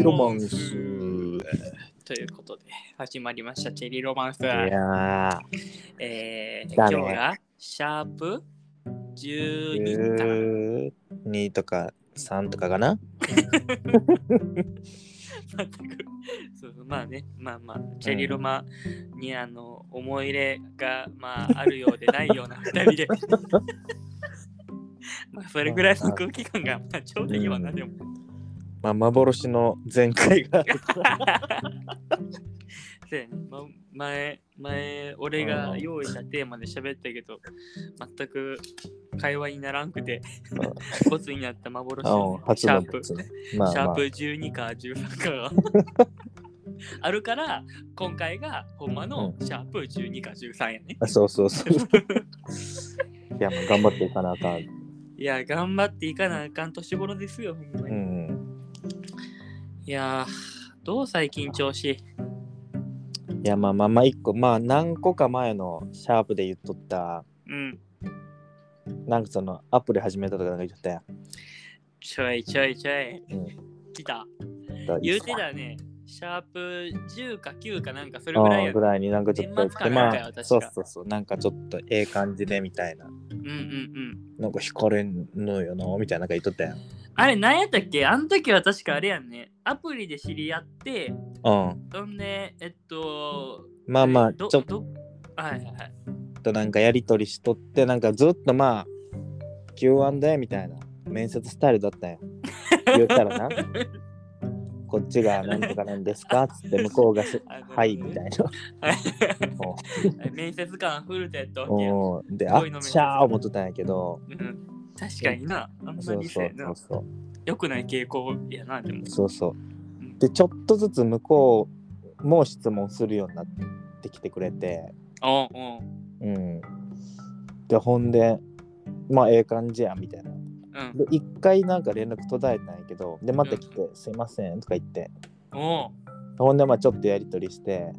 リーロマンス。ということで、始まりました、チェリーロマンス。いやえー、今日がシャープー、12かな。12とか3とかかな？全くそうまあね、まあまあ、チェリーロマにあの思い入れが、まあ、あるようでないような2人で。まあ、それぐらいの空気感が、まあ、ちょうどいいわな、うんでも。まあ、幻の前回がある。そうやねま前、前、俺が用意したテーマで喋ったけど、全く会話にならんくて、ボツになった幻あの初シャープ。まあまあシャープ、12か13かがあるから、今回がほんまのシャープ12か13やね。あそうそうそう。いや、もう頑張っていかなあかん。いや、頑張っていかなあかん年頃ですよ、ほんまに。うん。いやー、どう最近調子？いや、まあまあまあ、一個、まあ、何個か前のシャープで言っとった、うん。なんかその、アプリ始めたとかなんか言っとったやん。ちょいちょいちょい。うん来た。だ言うてたね。シャープ10か9かなんかそれぐらいやぐらいになんかちょっと年末かなんかまあ、よ確かそうそうそう、なんかちょっとええ感じでみたいな。うんうんうん。なんか惹かれんのよな、みたいななんか言っとったやん。あれ何やったっけ？あの時は確かあれやんね。アプリで知り合って、うん。ほんで、えっと、まあまあ、どちょっどはいはいはい。となんかやりとりしとって、なんかずっとまあ、Q&A みたいな面接スタイルだったよ。言ったらな、こっちが何とかなんですか？つって向こうがす、あのはい、みたいな。面接官フルテッドで、あっ恋の面接ちゃー思っとったんやけど、うん確かにな。あんまそうそうそうそう。良くない傾向やな、でも。そうそううん。で、ちょっとずつ向こうも質問するようになってきてくれて、おうおううん。で、ほんで、まあ、ええ感じや、みたいな。うん。で、一回なんか連絡途絶えたんやけど、で、また来て、すいませんとか言って、ほんで、まあ、ちょっとやりとりして、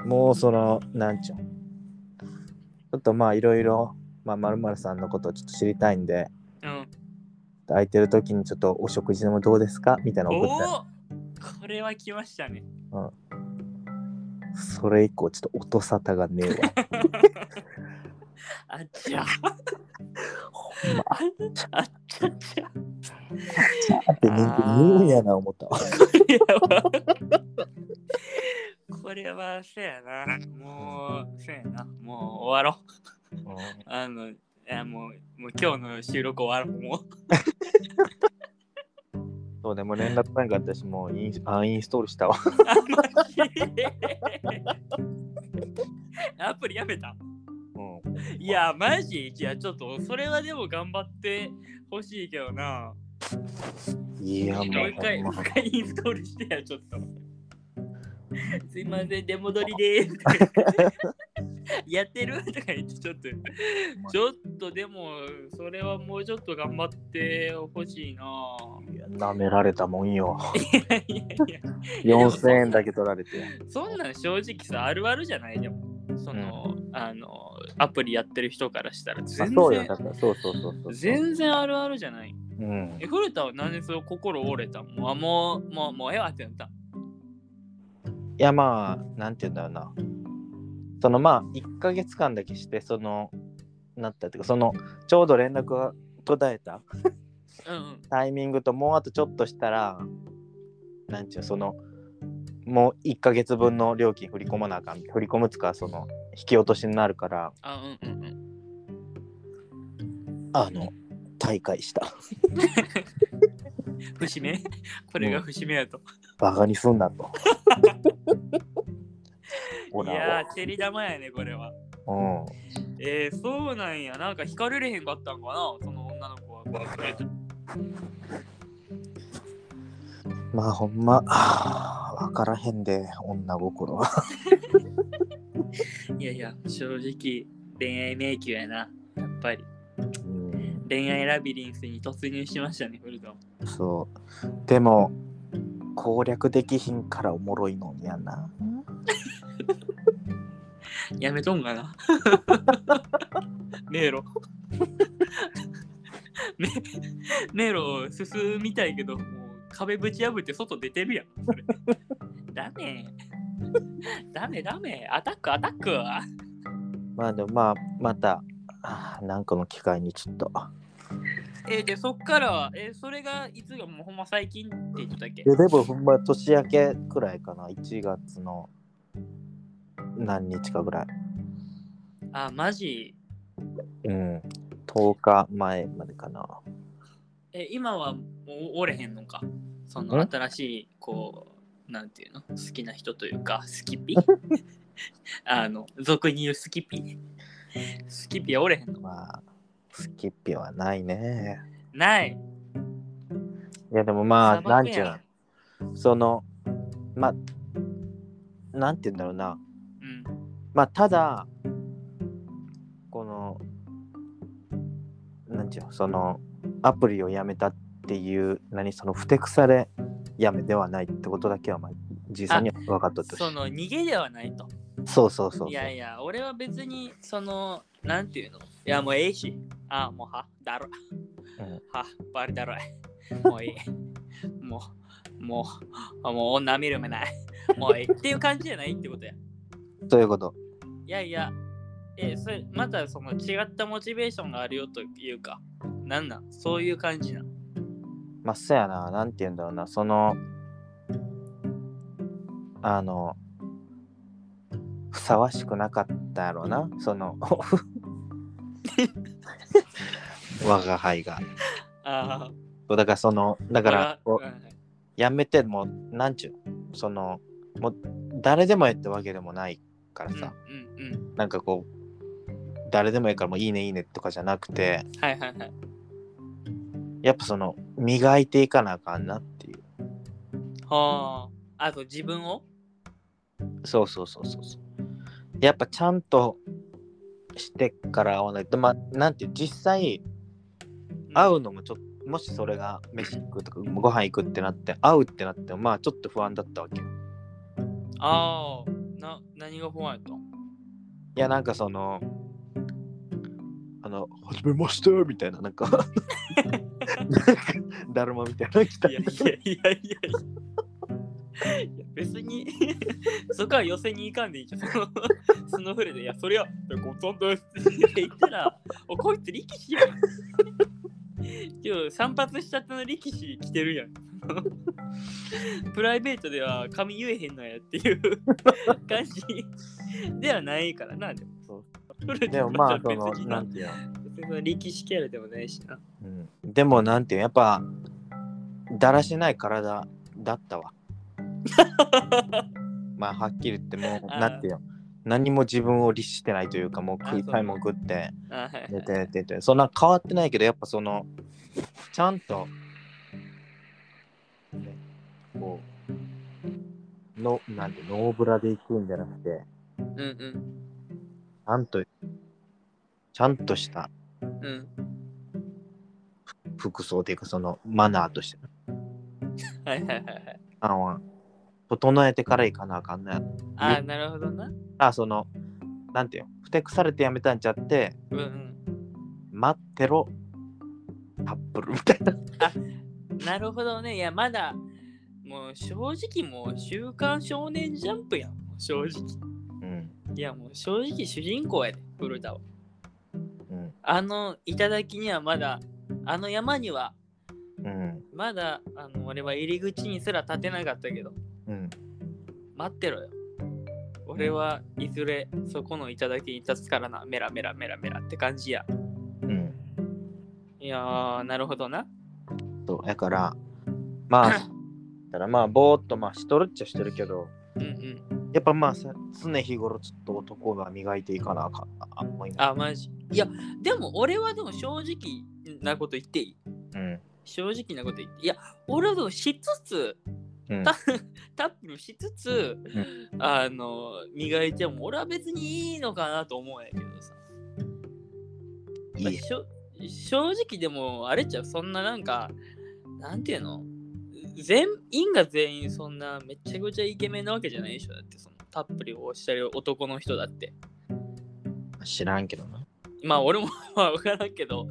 うん。もうその、なんちゅうん。ちょっとまあ、いろいろ、まあ、まるさんのことをちょっと知りたいんで、うん。空いてる時にちょっとお食事でもどうですか？みたいなの送っこれは来ましたね。それ以降、ちょっと音沙汰がねえわ。あっちゃ。ほんま、あっちゃあっちゃ。って人間言うんやな、思ったわ。これはせやな。もう、せやな。もう終わろう。あの、いやもう、もう今日の収録終わろう。もう。そうでも連絡なんかあったし、もうインアンインストールしたわ。アプリやめた？うん、いや、マジ？いや、ちょっと、それはでも頑張ってほしいけどな。いや、もうもう一回、ほんまもう一回インストールしてや、ちょっと。すいません、出戻りでーす。やってる？とか言って、ちょっと、ちょっとでも、それはもうちょっと頑張ってほしいな。いや、舐められたもんよ。いやいやいや、4000円だけ取られて。そんなん正直さ、あるあるじゃない？でも。その、あの、アプリやってる人からしたらあ全そうよ、そうそうそうそう。全然あるあるじゃない？うんえ、。古田は何でそう心折れた？んあ、もう、もう、もうええわってなった。いや、まあ、なんて言うんだろうな。そのまあ、1ヶ月間だけして、その、なったっていうか、その、ちょうど連絡が途絶えたうんうん。タイミングと、もうあとちょっとしたら、なんちゅう、その、もう1ヶ月分の料金振り込まなあかん。振り込むつか、その、引き落としになるから、あ、うんうんうん。あの、大会した。節目？これが節目やと。バカにすんなと。いやー、チェリ玉やね、これは。うん。えー、そうなんや。なんか惹かれれへんかったんかな、その女の子は。まあほんま、わからへんで、女心は。いやいや、正直、恋愛迷宮やな。やっぱり。うん、恋愛ラビリンスに突入しましたね、古田。そう。でも、攻略できひんからおもろいのにやな。やめとんかな 迷路 め迷路を進みたいけどもう壁ぶち破って外出てるやん。それダメ。ダメダメ。アタックアタック。まあでもまあまたなんかの機会にちょっとえで、そっからは、えそれがいつがもうほんま最近って言ってたっけ？ででもほんま年明けくらいかな。1月の何日かぐらい。あ、マジ？うん。10日前までかな。え、今はもうおれへんのか？そのん？新しい、こう、なんていうの？好きな人というか、スキピ？あの、俗に言うスキピ？スキピはおれへんの？まあスキッピはないねない。いやでもまあ砂なんちゅうの？そのまあなんて言うんだろうなうん。まあただこのなんちゅうの？そのアプリをやめたっていう何そのふてくされやめではないってことだけはまあ実際には分かっとってほしいその逃げではないと。そうそうそうそういやいや、俺は別に、その、なんていうの？いや、もうええし。あ、もうは、だろ。うんは、バリだろい。もういい。もう、もう、もう女見る目ない。もういい。っていう感じじゃないってことや。そういうこといやいや、え、それ、またその違ったモチベーションがあるよというか、なんなん？そういう感じなん？まあそうやななんて言うんだろうなそのあのふさわしくなかったやろうなその 我が輩が。ああ、だからそのだからこううんやめてもなんちゅうそのもう誰でもやったわけでもないからさ、うんうんうん。なんかこう誰でもいいからもういいねいいねとかじゃなくてはいはいはい。やっぱその磨いていかなあかんなっていう。はあ。あと自分を？そうそうそうそうそう。やっぱちゃんとしてから会わないとまあなんていう実際会うのもちょっともしそれが飯行くとかご飯行くってなって会うってなってもまあちょっと不安だったわけよああ、な、何が不安やったん？いやなんかそのあの「はじめまして」みたいななんか だるまみたいなの来たいやいやいやいやいや。いや別にそこは寄せに行かんでいいじゃん。そのスノフレで、いや、そりゃ、ごつんですって言ったら、おこいつ力士やん。今日散髪したての力士来てるやん。プライベートでは髪言えへんのやっていう 感じではないからな、でも。フルでもまあそ別のになんなていうの力士キャラでもないしな。うん、でもなんていうのやっぱだらしない体だったわまあはっきり言ってもうなんていうの何も自分を律してないというかもう食いたいもん食って寝て寝て寝てそんな変わってないけどやっぱそのちゃんと、ね、こうのなんてノーブラで行くんじゃなくてうんうん。ちゃんとちゃんとしたうん。服装というかそのマナーとして はいはいはいはい。整えてから行かなあかんねああ、なるほどな。あそのなんていうの？ふてくされてやめたんちゃってうんうん。待ってろタップルみたいななるほどね。いや、まだ、もう正直もう、週刊少年ジャンプやん。正直。うんいや、もう正直主人公やで、古田は。うんあの頂にはまだ、あの山には、うんまだ、あの、俺は入り口にすら立てなかったけど、うん待ってろよ。俺はいずれそこの頂に立つからな、メラメラメラメラって感じや。うんいやー、なるほどな。そうやからまあ だからまあぼーっとまあしとるっちゃしてるけどうんうん。やっぱまあさ常日頃ちょっと男が磨いていかなあかんなあ思いなあ、マジ。いや、でも俺はでも正直なこと言っていい？うん正直なこと言って。いや、俺はでもしつつ、うんタ タップルしつつ、あの、磨いても俺は別にいいのかなと思うんやけどさ。いいしょ正直でも、あれちゃう、そんななんか、なんていうの？全員が全員そんなめちゃくちゃイケメンなわけじゃないでしょ。だってそのタップルをしてる男の人だって。知らんけどな。まあ俺も まあ分からんけど、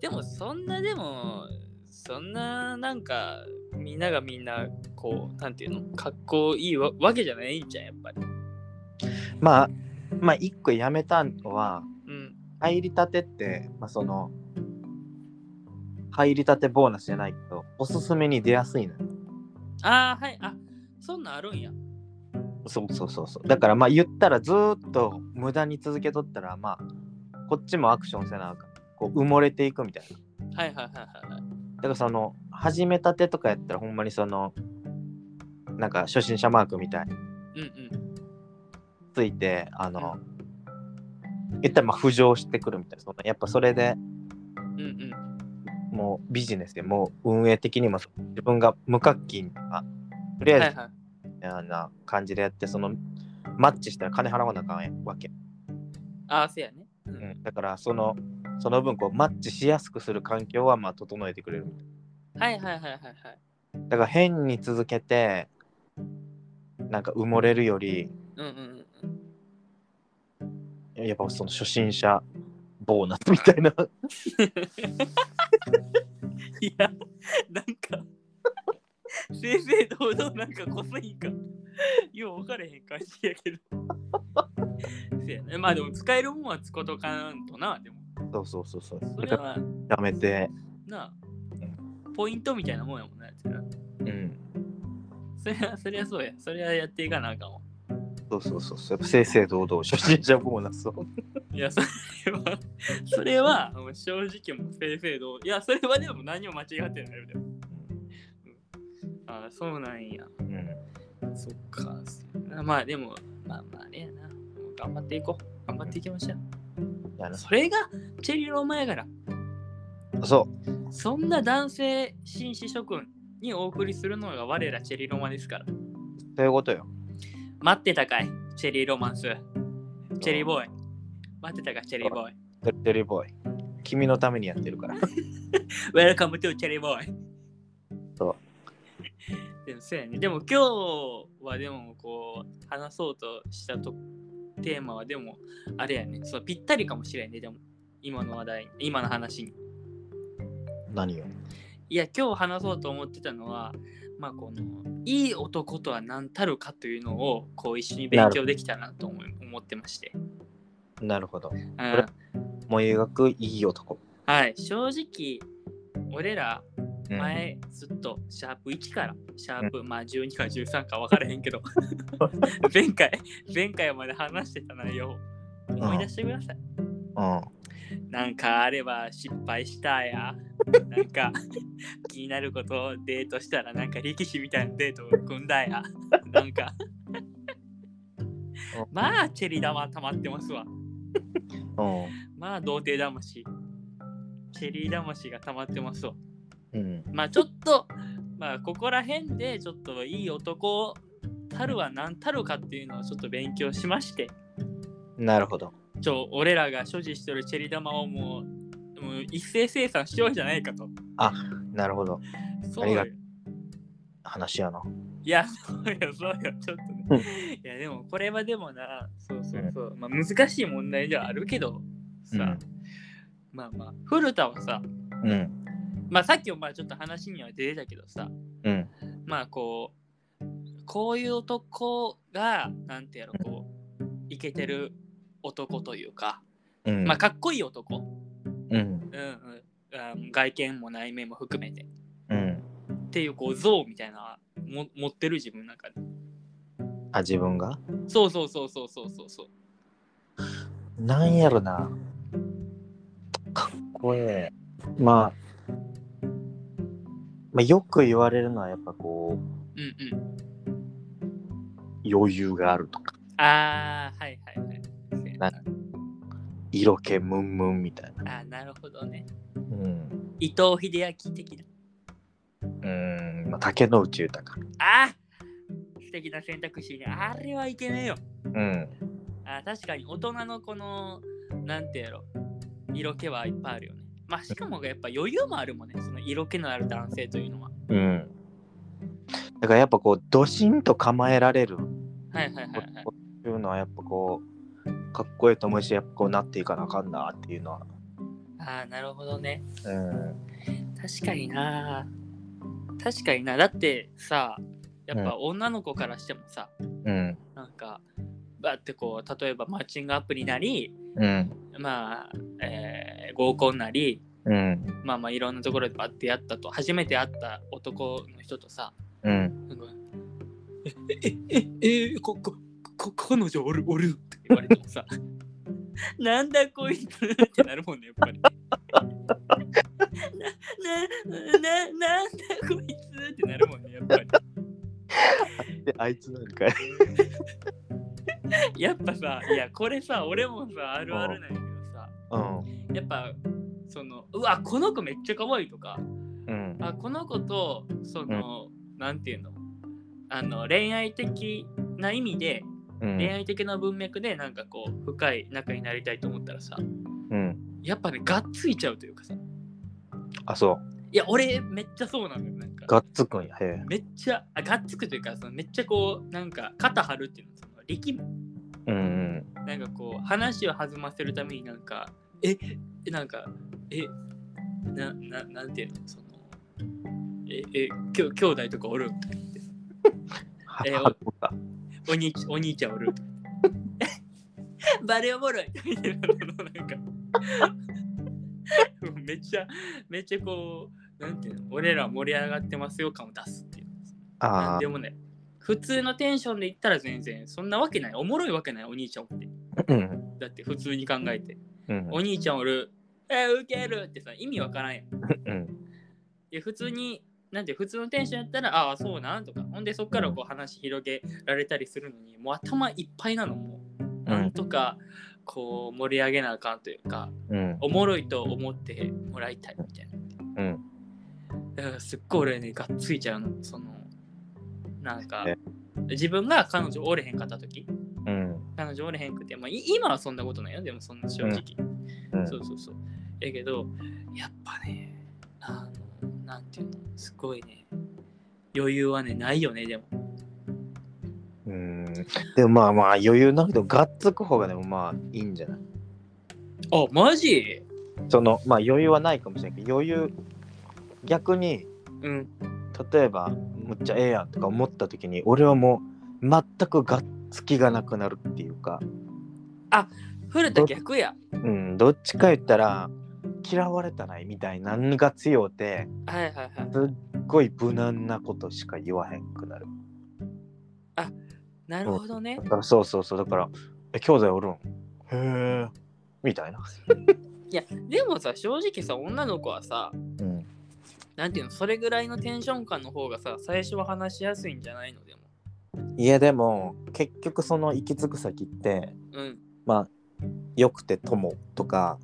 でもそんなでも、そんななんかみんながみんな、こう、なんていうの、かっこいいわわけじゃないんじゃん、やっぱり。まあまあ一個やめたのはうん。入りたてってまあその入りたてボーナスじゃないけどおすすめに出やすいのよああ、はい。あそんなんあるんや。そうそうそうそうだからまあ言ったらずーっと無駄に続けとったらまあこっちもアクションせなあかんこう埋もれていくみたいなはいはいはいはいはい。だからその始めたてとかやったらほんまにそのなんか初心者マークみたいにうんうん。ついてあの言ったらまあ浮上してくるみたいなそのやっぱそれでうんうん。もうビジネスでもう運営的にも自分が無課金とかとりあえずはいな感じでやってそのマッチしたら金払わなあかんわけ、ああ、せやね。う。うんん、だからそのその分こうマッチしやすくする環境はまあ整えてくれるみたいはいはいはいはいはい。なだから変に続けてなんか埋もれるよりうんうんうん。やっぱその初心者ボーナスみたいな いや、なんか、正々堂々なんかこそいいんか。よう分かれへん感じやけど。せやね。まあでも使えるもんはつことかんとな、でも。そうそうそうそうそれは、やめてな、ポイントみたいなもんやもんな、やつなうんそれは、それはそうや。それはやっていかなあかんわ。そうそうそうそうやっぱ正々堂々初心者ボーナスをいや、それは、それは、正直もう正々堂々。いや、それはでも何も間違ってないよ。でもああ、そうなんや。うんそっか。まあでも、まあまあねやな。頑張っていこう。頑張っていきましょう。それがチェリロマやから。そうそんな男性紳士諸君にお送りするのが我らチェリロマですから。そういうことよ待ってたかいチェリーロマンス。チェリーボーイ。待ってたかチェリーボーイ。チェリーボーイ君のためにやってるから Welcome to チェリーボーイ。そう。でもそうやね。でも今日はでもこう話そうとしたとテーマはでもあれやね。そうぴったりかもしれんね。でも今の話題、今の話に。何よいや今日話そうと思ってたのは、まあこのいい男とは何たるかというのをこう一緒に勉強できたらなと思い思ってまして。なるほど。うん。れ思い描くいい男。はい、正直俺らうん。前ずっとシャープ1からシャープ、まあ12か13か分からへんけど 前回前回まで話してた内容思い出してください、うん。なんかあれば失敗したやなんか気になることをデートしたらなんか力士みたいなデートを組んだや。なんか。まあチェリー玉溜まってますわ。うん。まあ童貞魂。チェリー魂が溜まってますわ。うん。まあちょっと、まあここら辺でちょっといい男たるは何たるかっていうのをちょっと勉強しまして、なるほど。ちょ、俺らが所持してるチェリ玉をもう、もう一斉生産しようじゃないかと。なるほど。そうよ。話やな。いや、そうよ、そうよ、ちょっとね。いや、でもこれはでもな、そうそうそう、まあ難しい問題ではあるけど、さ、うん。まあまあ、古田はさ、うん。まあさっきもまあちょっと話には出てたけどさ、うん。まあこうこういう男がなんてやろこうイケてる男というか、うん。まあかっこいい男、うん。うん。うん、あ外見も内面も含めて。うん。っていうこう像みたいなも持ってる自分の中で。あ自分が？そうそうそうそうそうそうそう。なんやろな。かっこええ。まあまあよく言われるのはやっぱこううんうん。余裕があるとか。あーはいはいはい。な。な色気ムンムンみたいな。あーなるほどね。うん。伊藤英明的な。うんまあ竹野内豊。あー素敵な選択肢ね。あれはいけねえよ。うん。あ確かに大人のこのなんてやろ。色気はいっぱいあるよね。まあしかもやっぱ余裕もあるもんね。その色気のある男性というのは。うん。だからやっぱこうドシンと構えられる。はいはいはいはい。っていうのはやっぱこうかっこいいと思うしやっぱこうなっていかなあかんなっていうのはああなるほどねうん確かにな確かになだってさやっぱ女の子からしてもさ、うん。なんかバってこう例えばマッチングアプリなりうん。まあ、えー合コンなりうん。まあまあいろんなところでバッてやったと初めて会った男の人とさうん。なんかええええこここ彼女おるおるって言われてもさ。なんだこいつってなるもんねやっぱり。ななななんだこいつってなるもんねやっぱり。で、あいつなんかい。やっぱさいやこれさ俺もさあるあるなんやけどさ。うん。やっぱそのうわこの子めっちゃ可愛いとか。うん。あこの子とその、なんていうの？あの恋愛的な意味でうん。恋愛的な文脈でなんかこう深い仲になりたいと思ったらさうん。やっぱねがっついちゃうというかさあ、そう。いや俺めっちゃそうなのよなんかがっつくんや。へえ。めっちゃあがっつくというかそのめっちゃこうなんか肩張るっていうのその力むうん。なんかこう話を弾ませるためになんかえなんかえなななんていうのそのええきょ兄弟とかおるとか言って はえーお兄ちお兄ちゃんおるバレおもろいみたいなのなんかめっちゃめっちゃこうなんていうの俺ら盛り上がってますよ感を出すっていうあでもね普通のテンションで言ったら全然そんなわけないおもろいわけないお兄ちゃんおってあ。うん。だって普通に考えてうん。お兄ちゃんおるえー、ウケるってさ意味わからんやんうん。いや普通になんて普通のテンションやったらああそうなんとか。ほんでそっからこう話広げられたりするのにもう頭いっぱいなのもうなんとかこう盛り上げなあかんというかうん。おもろいと思ってもらいたいみたいな。うん。だからすっごい俺ねがっついちゃうの。そのなんかえ。自分が彼女おれへんかった時。うん。彼女おれへんくて、まあ、い今はそんなことないよ。でもそんな正直、うん。そうそうそう。やけどやっぱねあのなんていうのすごいね余裕はねないよねでも。うん。でもまあまあ余裕なくてもがっつく方がでもまあいいんじゃない？あマジ？そのまあ余裕はないかもしれないけど余裕逆にうん。例えばむっちゃええやんとか思った時に俺はもう全くがっつきがなくなるっていうか。古田逆や。うんどっちか言ったら嫌われたないみたいなのが強うてはいはいはい。すっごい無難なことしか言わへんくなる。なるほどね。だからそうそうそう。だから「え兄弟おるん?」へえみたいな、いやでもさ正直さ女の子はさうん、なんていうのそれぐらいのテンション感の方がさ最初は話しやすいんじゃないのでも。いやでも結局その行き着く先ってうん。まあよくて友とか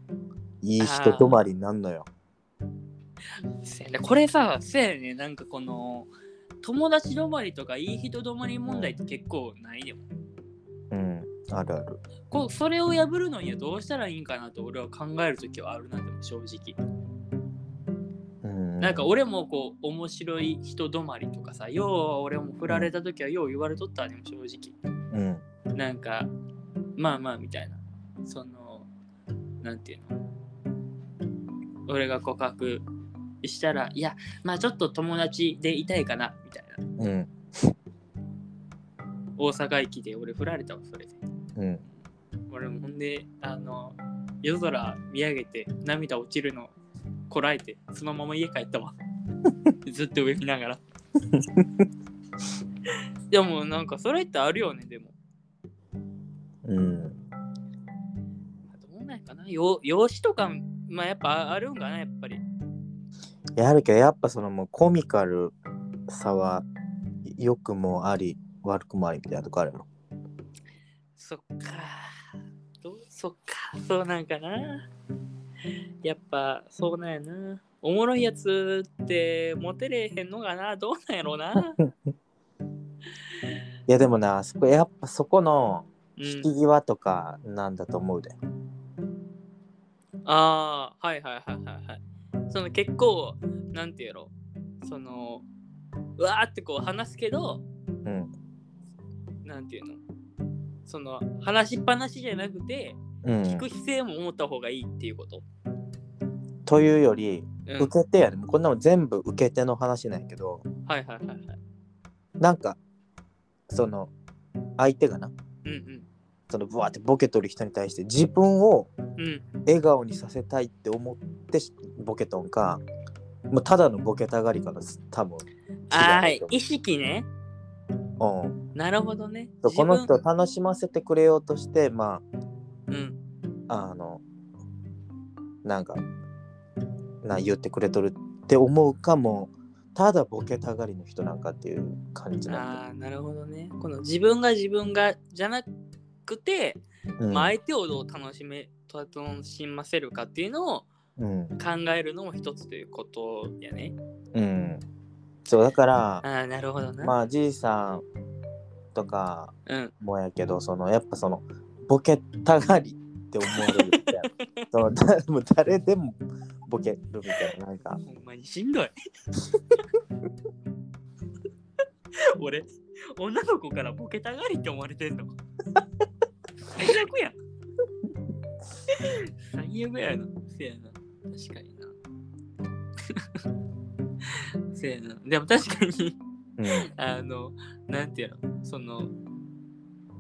いい人止まりになんのよ。せやねこれさせやねなんかこの友達止まりとかいい人止まり問題って結構ないでもうんあるある。こうそれを破るのにはどうしたらいいんかなと俺は考える時はあるなでも正直。うん。なんか俺もこう面白い人止まりとかさよう俺も振られた時はよう言われとったでも正うん。直なんかまあまあみたいな。そのなんていうの？俺が告白したらいやまあちょっと友達でいたいかなみたいな。うん。大阪駅で俺振られたわそれで。うん。俺もほんであの夜空見上げて涙落ちるのこらえてそのまま家帰ったわ。ずっと上見ながら。でもなんかそれってあるよねでも。うん。どうなんかな。よ養子とかまあやっぱあるんかなやっぱり。やるけどやっぱそのもうコミカルさは良くもあり悪くもありみたいなとこあるやろ。そっか。どうそっか。そうなんか。なやっぱそうなんやな。おもろいやつってモテれへんのかな。どうなんやろうな。いやでもなそこやっぱそこのうん引き際とかなんだと思うで、ああ、はいはいはいはいはい。その結構、なんていうやろ、その、うわーってこう話すけど、うんなんていうの、その話しっぱなしじゃなくて、うん聞く姿勢も思った方がいいっていうこと。というよりうん受け手やね、こんなもん全部受け手の話なんやけどはいはいはいはい。なんかその相手がなうんうん。そのブワーってボケとる人に対して自分をうん。笑顔にさせたいって思ってしボケとんかもうただのボケたがりかな多分ああ意識ね。思ううんなるほどね。この人を楽しませてくれようとしてまうん。ああのなんかな言ってくれとるって思うかもただボケたがりの人なんかっていう感じなんああ、なるほどね。この自分が自分がじゃなくて、うんまあ、相手をどう楽しめ、楽しませるかっていうのをうん考えるのも一つということやね。うんそうだからああ、なるほどな。まあじいさんとかうん。もやけどそのやっぱそのボケたがりって思われるみたいな そのだもう誰でもボケるみたいななんかほんまにしんどい。俺、女の子からボケたがりって思われてんの？最悪やん。最悪やな。せやな。確かにな。せやな。でも確かに、うんあの、なんていうの、その、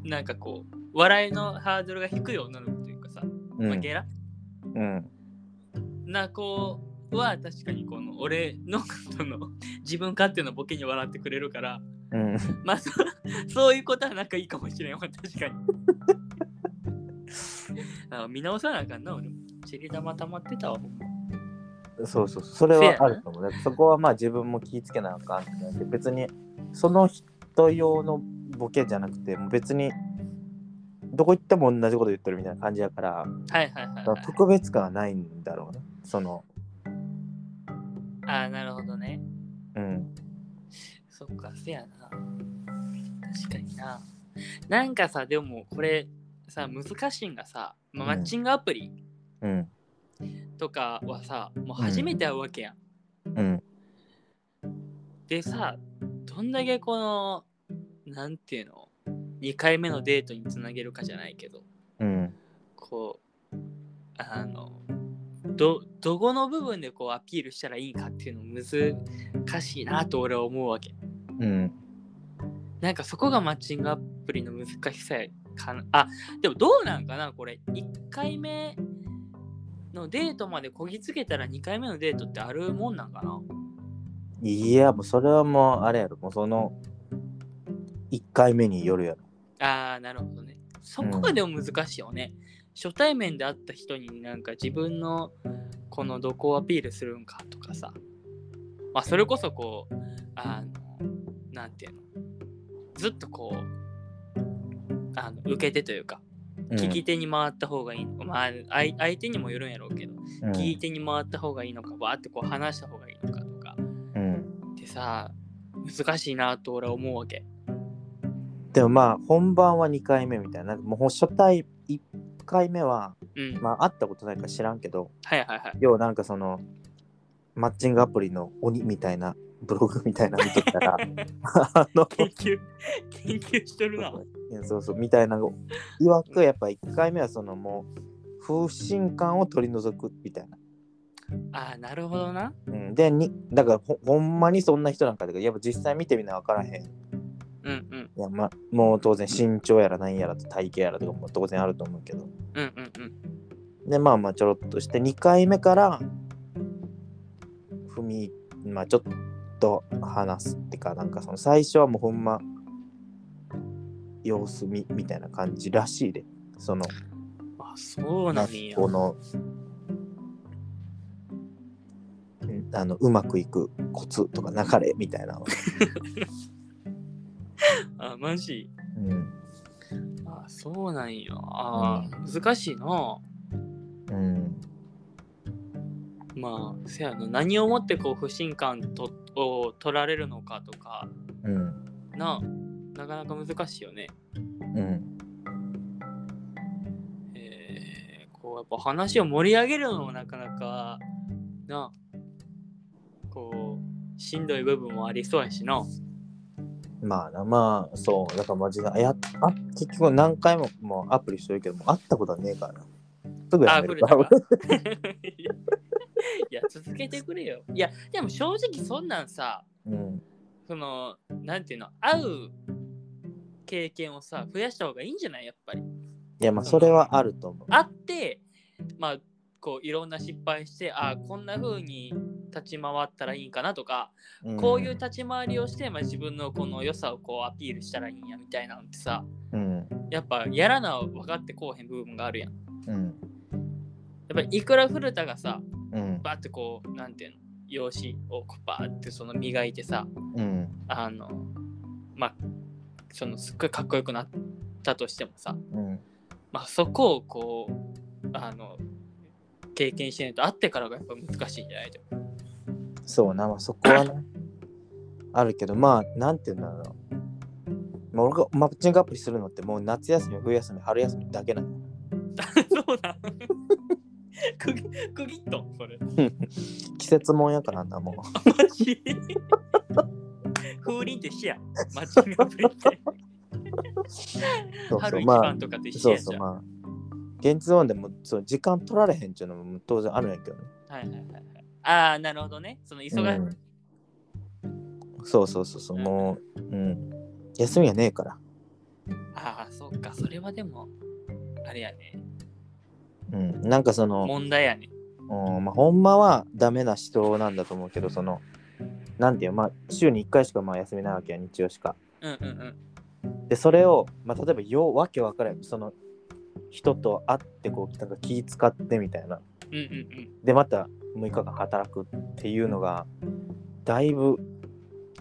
なんかこう、笑いのハードルが低い女の子というかさ、うんまあ、ゲラうんな子は確かにこの俺のその自分勝手なボケに笑ってくれるからうんまあそ そういうことはなんかいいかもしれんわ確かにあ見直さなあかんな俺も。ちり玉溜まってたわほんま。そうそうそれはあると思うそこはまあ自分も気ぃつけなあかんってなって別にその人用のボケじゃなくてもう別にどこ行っても同じこと言ってるみたいな感じだからはいはいはい、はい、特別感はないんだろうね。そのああなるほどね。うん。そっかせやな。確かにな。なんかさでもこれさ難しいんがさ、まあ、マッチングアプリうん。とかはさ、もう初めて会うわけやん。うん。でさどんだけこのなんていうの2回目のデートにつなげるかじゃないけどうん。こうあのどどこの部分でこうアピールしたらいいかっていうの難しいなと俺は思うわけ。うん。なんかそこがマッチングアプリの難しさやかなあでもどうなんかなこれ1回目のデートまでこぎつけたら2回目のデートってあるもんなんかな？いやもうそれはもうあれやろもうその1回目によるやろああ、なるほどね。そこがでも難しいよね。初対面で会った人になんか自分のこのどこをアピールするんかとかさ。まあそれこそこう、あの、なんていうの。ずっとこう、あの受け手というか、聞き手に回った方がいいのか、まあ相相手にもよるんやろうけど、うん聞い手に回った方がいいのか、バーってこう話した方がいいのかとかうんってさ、難しいなと俺は思うわけ。でもまあ本番は2回目みたいなもう初対1回目はうん。まあ会ったことないから知らんけどはいはいはい。要はなんかそのマッチングアプリの鬼みたいなブログみたいなの見とったら あの研究、研究しとるな。そうそうみたいなのいわくやっぱ1回目はそのもう風信感を取り除くみたいな。ああ、なるほどな。うん、でにだからほほんまにそんな人なんかだけどやっぱ実際見てみな分からへん。いうんうんやまあもう当然身長やら何やらと体型やらとかも当然あると思うけど。うんうんうん。でまあまあちょろっとして2回目から踏みまあちょっと話すってかなんかその最初はもうほんま様子見みたいな感じらしいで。そのあ、そうなんや。このんあのうまくいくコツとか流れみたいなの、あ、マジ？うん。あ、そうなんや。あー、難しいな。うん、まあ、せやな。何をもってこう不信感とを取られるのかとか、うん。な、なかなか難しいよね。うんえー、こうやっぱ話を盛り上げるのもなかなか、な、こう、しんどい部分もありそうやしな。まあなまあそうだからマジであやあ結局何回ももうアプリしてるけどもう会ったことはねえからなすぐやあ、める古田が。いや、続けてくれよ。いや、でも正直そんなんさ、うん。その、なんていうの、会う経験をさ、増やした方がいいんじゃない？やっぱり。いや、まあ、それはあると思う。会って、まあ、こういろんな失敗して、ああ、こんな風に立ち回ったらいいんかなとか、んこういう立ち回りをして、まあ、自分のこの良さをこうアピールしたらいいんやみたいなのってさ、うん。やっぱやらな分かってこうへん部分があるやん。うん。やっぱりいくら古田がさ、うん。バーってこう、なんていうの、用紙をこうバーってその磨いてさ、うん。あの、まあ、そのすっごいかっこよくなったとしてもさ、うん。まあ、そこをこう、あの、経験しないと会ってからがやっぱ難しいんじゃないと。そうな、まあ、そこはね、あるけど、まあ、なんていうんだろうな。まあ、俺がマッチングアプリするのってもう夏休み、冬休み、春休みだけな の。そうだ。くぎくぎっと？それ。季節もんやからな、もう。マジ？風鈴と一緒や。マッチングアプリって。そうそう、春一まあそうそう。まあ。現実音でもそう時間取られへんっていうのも当然あるんやけどね。はいはいはいはい。ああ、なるほどね。その忙しい。うんそうそうそうそう、もう、うん。休みがねえから。ああ、そうか。それはでも、あれやね。うん。なんかその、問題やね。うんまあ、ほんまはダメな人なんだと思うけど、その、なんていうのまあ、週に1回しかまあ休みないわけや、日曜しか。うんうんうん。で、それを、まあ、例えばよう、わけわからん、その、人と会ってこう、なんか気使ってみたいな。うんうんうん。で、また6日間働くっていうのが、だいぶ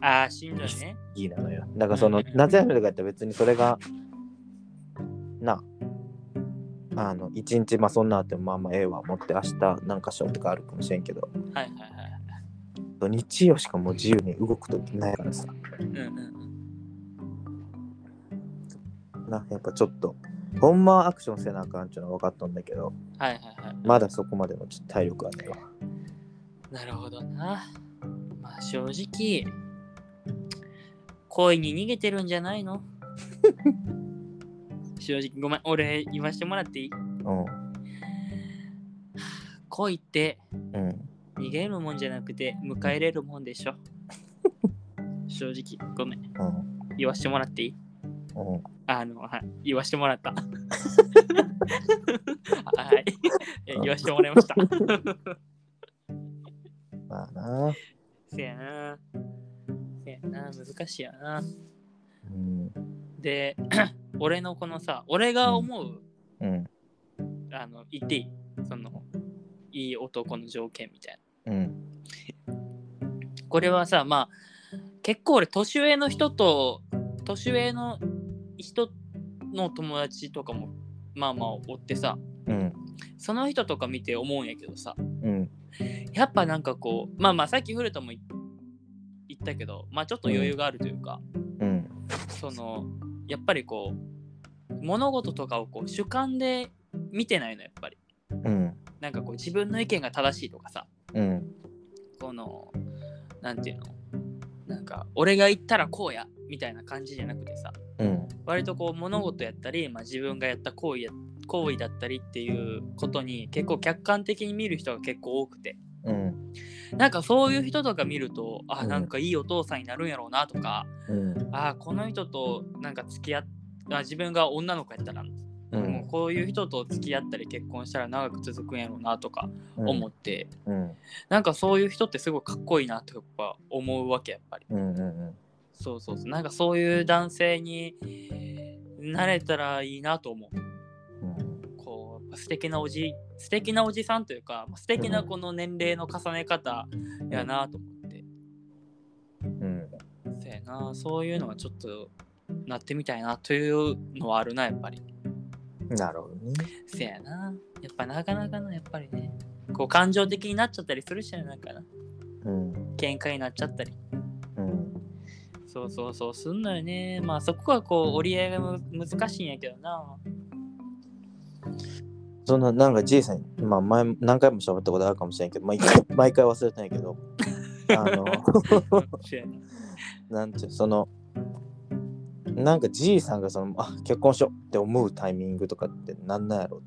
ああ、しんどいね。いいなのよ。だからその夏休みとかやったら別にそれが、な、あの、一日まあそんなあってもまあまあええわ、思って明日なんかしようとかあるかもしれんけど、はいはいはい。日曜しかもう自由に動くときないからさ、うんうんうん。な、やっぱちょっと、ほんまはアクションせなあかんっていうのは分かったんだけど、はいはいはい。まだそこまでのちょっと体力はないわ。なるほどな。まあ正直、恋に逃げてるんじゃないの？正直、ごめん、俺言わしてもらっていい？うん。恋ってうん。逃げるもんじゃなくて迎え入れるもんでしょ。正直、ごめん、うん。言わしてもらっていい？うん。あの、はい、言わしてもらった。はい、え言わしてもらいました。まあな。せやな。せやな、難しいやな。うん。で、俺のこのさ、俺が思う、うん。あの、言っていい？その、いい男の条件みたいな。うん。これはさ、まあ、結構俺、年上の人と、年上の人の友達とかも、まあまあ、おってさ、うん。その人とか見て思うんやけどさ、うん。やっぱなんかこう、まあまあ、さっき古田も言言ったけど、まあちょっと余裕があるというか、うん。その、やっぱりこう、物事とかをこう主観で見てないの、やっぱり。うん。なんかこう、自分の意見が正しいとかさ、うん。この、なんていうの、なんか、俺が言ったらこうや、みたいな感じじゃなくてさ、うん。割とこう、物事やったり、まあ、自分がやった行為や行為だったりっていうことに結構客観的に見る人が結構多くて、うん。なんかそういう人とか見ると、あ、うんなんかいいお父さんになるんやろうなとか、うん。あ、この人となんか付き合っあ自分が女の子やったら、う。もうんこういう人と付き合ったり結婚したら長く続くんやろうなとか思って、うん。なんかそういう人ってすごいかっこいいなとやっぱ思うわけやっぱり。うん。うん。そうそうそう。なんかそういう男性になれたらいいなと思う。うん。こう素敵なおじ素敵なおじさんというか素敵なこの年齢の重ね方やなと思って、うん。せやなそういうのはちょっとなってみたいなというのはあるなやっぱりなるほどね。せやな。やっぱなかなかなやっぱりね。こう感情的になっちゃったりするしねなんかな。うん。喧嘩になっちゃったり。うん。そうそうそうすんのよね。まあそこはこう折り合いがむ難しいんやけどな。そんな、なんかじいさん、まあ前、何回も喋ったことあるかもしれんけど、まあ、一回毎回忘れてないけど、あの、な。んていうその、なんかじいさんがその、あ、結婚しようって思うタイミングとかってなんなんやろ？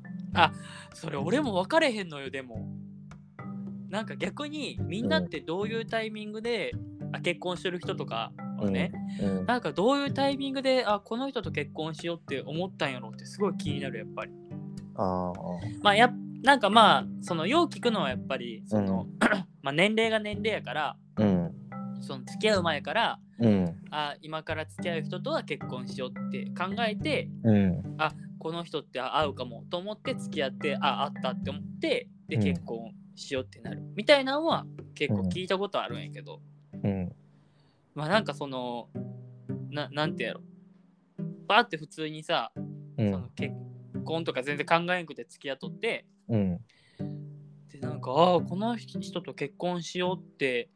それ俺も分かれへんのよでも。なんか逆にみんなってどういうタイミングで、あ結婚してる人とかはね、うん。なんかどういうタイミングであこの人と結婚しようって思ったんやろってすごい気になるやっぱり。あまあやなんかまあそのよう聞くのはやっぱりその、まあ年齢が年齢やからあうん。その付き合う前からうん。あ今から付き合う人とは結婚しようって考えてうん。あこの人って合うかもと思って付き合ってああったって思ってでうん。結婚しようってなる、みたいなのは結構聞いたことあるんやけど、うん。まあなんかそのななんてやろ。バーって普通にさ、うん。その結婚とか全然考えんくて付き合っとって。うん。でなんかああこの人と結婚しようって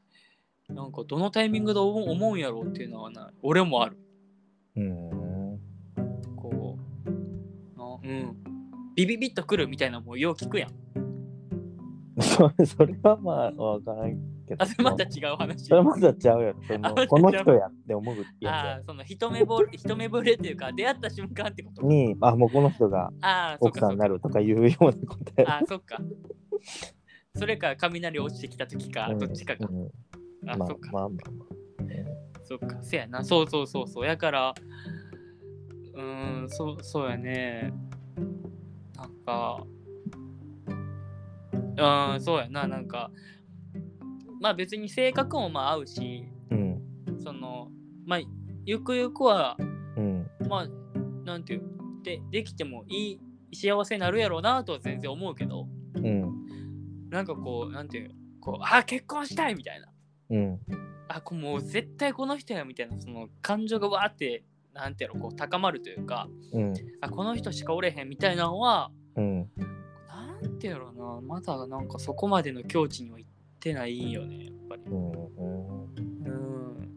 なんかどのタイミングで思うん。やろうっていうのはな俺もある。うん。こうなうん。ビビビッとくるみたいなのもよう聞くやん。それそれはまあわからんけど。あそれまた違う話。それまたちゃうやろ。そ あまた違うのこの人やって思うあやあその一目ぼれ一目ぼれっていうか出会った瞬間ってこと？つにあもうこの人が奥さんになるとかいうようなことやああそっか。それか雷落ちてきた時か、うん。どっちかか、うん。ま ああそっか。まあまあまそっか。せやな。そうそうそうそう。やからうーんそうそうやね。なんかうんそうやな。なんかまあ別に性格もまあ合うしうん。そのまあゆくゆくはうん。まあなんていうでできてもいい幸せになるやろうなとは全然思うけど。うん。なんかこうなんていうこうあ結婚したいみたいなうん。あこうもう絶対この人やみたいなその感情がわーってなんていうのこう高まるというかうん。あこの人しかおれへんみたいなのはうん。なんていうのなまだなんかそこまでの境地には行ってないよねやっぱり。うんうん。うん。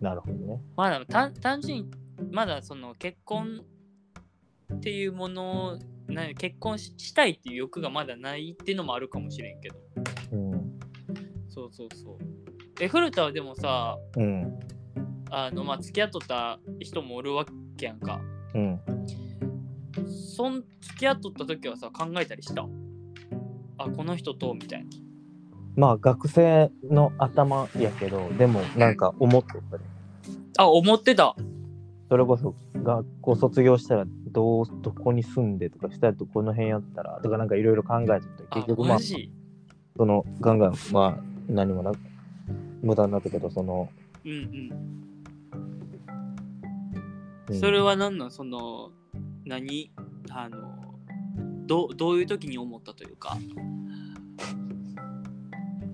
なるほどね。まだ単単純にまだその結婚っていうものをな結婚ししたいっていう欲がまだないっていうのもあるかもしれんけど。うんそうそうえ古田はでもさうんあのまあ付き合っとった人もおるわけやんか。うんそん付き合っとった時はさ考えたりした？あこの人とみたいな。まあ学生の頭やけどでもなんか思ってたね。あ思ってた？それこそ学校卒業したらどうどこに住んでとかしたらどこの辺やったらとかなんかいろいろ考えててあ結局まあそのガンガンまあ何もなく無駄になったけどその、うんうん。うん。それは何なん？その何？あのどうどういう時に思ったというか？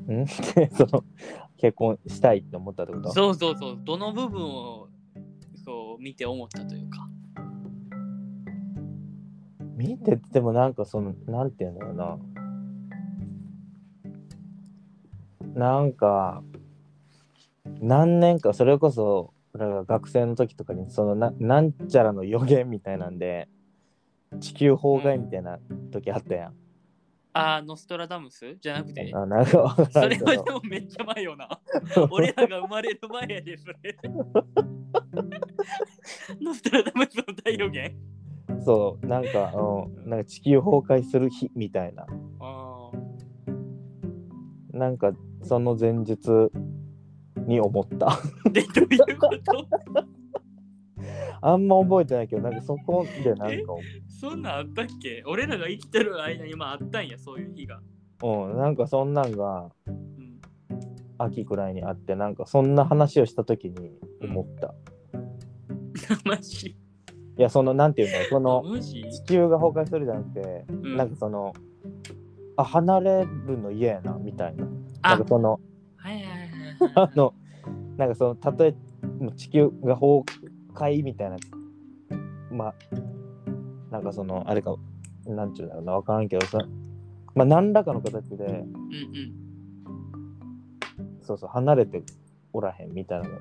うん？その結婚したいって思ったってこと？そうそうそう。どの部分をそう見て思ったというか。見ててもなんかそのなんていうんだろうななんか何年かそれこそ学生の時とかにそのななんちゃらの予言みたいなんで地球崩壊みたいな時あったやん、あノストラダムス？じゃなくて？あなんかわかそれはでもめっちゃ前よな。俺らが生まれる前やでそれ。ノストラダムスの大予言？そう。なんか、うん、なんか地球崩壊する日みたいな。あなんかその前日に思った。ー でどういうこと？あんま覚えてないけどなんかそこでなんかそんなんあったっけ？俺らが生きてる間に今あったんやそういう日が、うんなんかそんなんがうん、秋くらいにあってなんかそんな話をした時に思った、マジ？いやそのなんていうんだろうその地球が崩壊するじゃなくて、うん。なんかそのあ離れるの嫌やなみたいな。あなんかそのはいはいはいはいあのなんかそのたとえ地球が崩壊みたいなまあなんかそのあれかなんちゅうんだろうな分からんけどさまあ何らかの形でうんうんそうそう離れておらへんみたいなの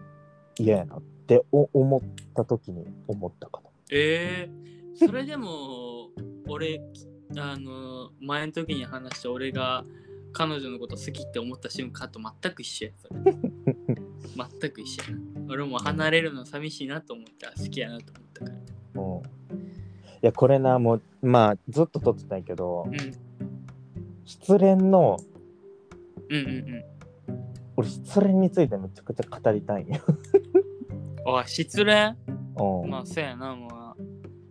嫌やなってお思った時に思ったかと。えー、それでも俺あの前の時に話した俺が彼女のこと好きって思った瞬間と全く一緒やそれ 全く一緒やな俺も離れるの寂しいなと思った好きやなと思ったからうん、いやこれなもうまあずっと撮ってたんやけどうん失恋のうんうん俺失恋についてめちゃくちゃ語りたいんよ。うん。あ、失恋？うんまあ、そうやな、まあ。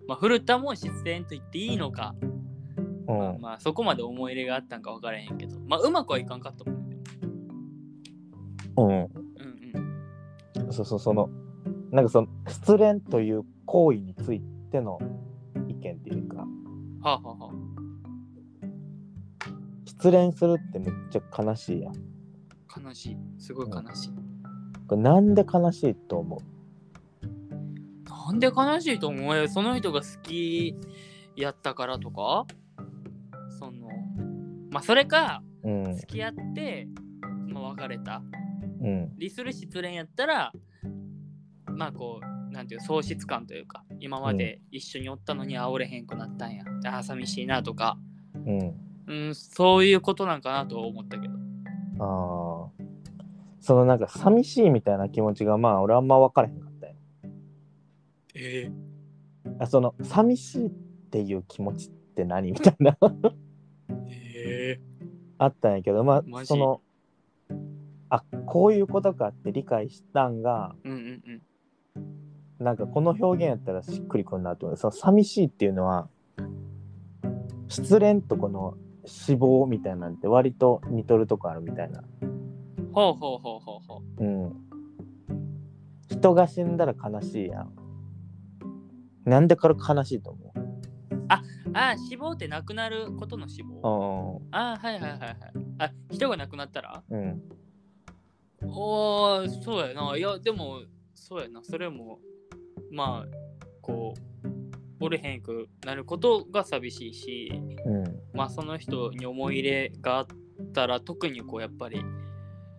まあ、古田も失恋と言っていいのか。まあ、うんまあ、そこまで思い入れがあったんか分からへんけど。まあ、うまくはいかんかったもんね。うんうんうん。そうそうそのなんかその失恋という行為についての意見っていうかはあ、はあはあ、失恋するってめっちゃ悲しいやん悲しい。すごい悲しい。これなんで悲しいと思なんで悲しいと思う？よその人が好きやったからとか？まあ、それか、ううん。付き合って、まあ、別れた。うん。リスル失恋やったら、まあこう、なんていう喪失感というか、今まで一緒におったのに会おれへんくなったんや。ああ、寂しいなとか、うん。うん、そういうことなんかなとは思ったけど。ああそのなんか寂しいみたいな気持ちがまあ俺あんま分からへんかったよえあその寂しいっていう気持ちって何みたいな。えあったんやけどまあそのあこういうことかって理解したんがうんうんうん。なんかこの表現やったらしっくりくるなと思う。その寂しいっていうのは失恋とこの死亡みたいなんて割と似とるとこあるみたいな。ほうほうほうほうほう。うん。人が死んだら悲しいやん。なんでから悲しいと思ああ、死亡ってなくなることの死亡。うあはいはいはいはい。あ、人が亡くなったら？うんうんおー、そうやな。いや、でも、そうやな。それも、まあ、こう、おれへんくなることが寂しいし、うんまあ、その人に思い入れがあったら、特にこう、やっぱり、